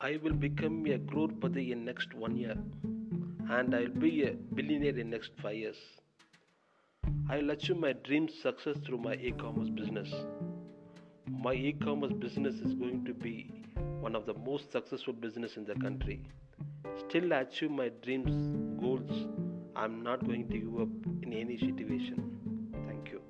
I will become a crorepati in next one year and I will be a billionaire in next 5 years. I will achieve my dream success through my e-commerce business. My e-commerce business is going to be one of the most successful business in the country. Still I achieve my dreams, goals. I'm not going to give up in any situation. Thank you.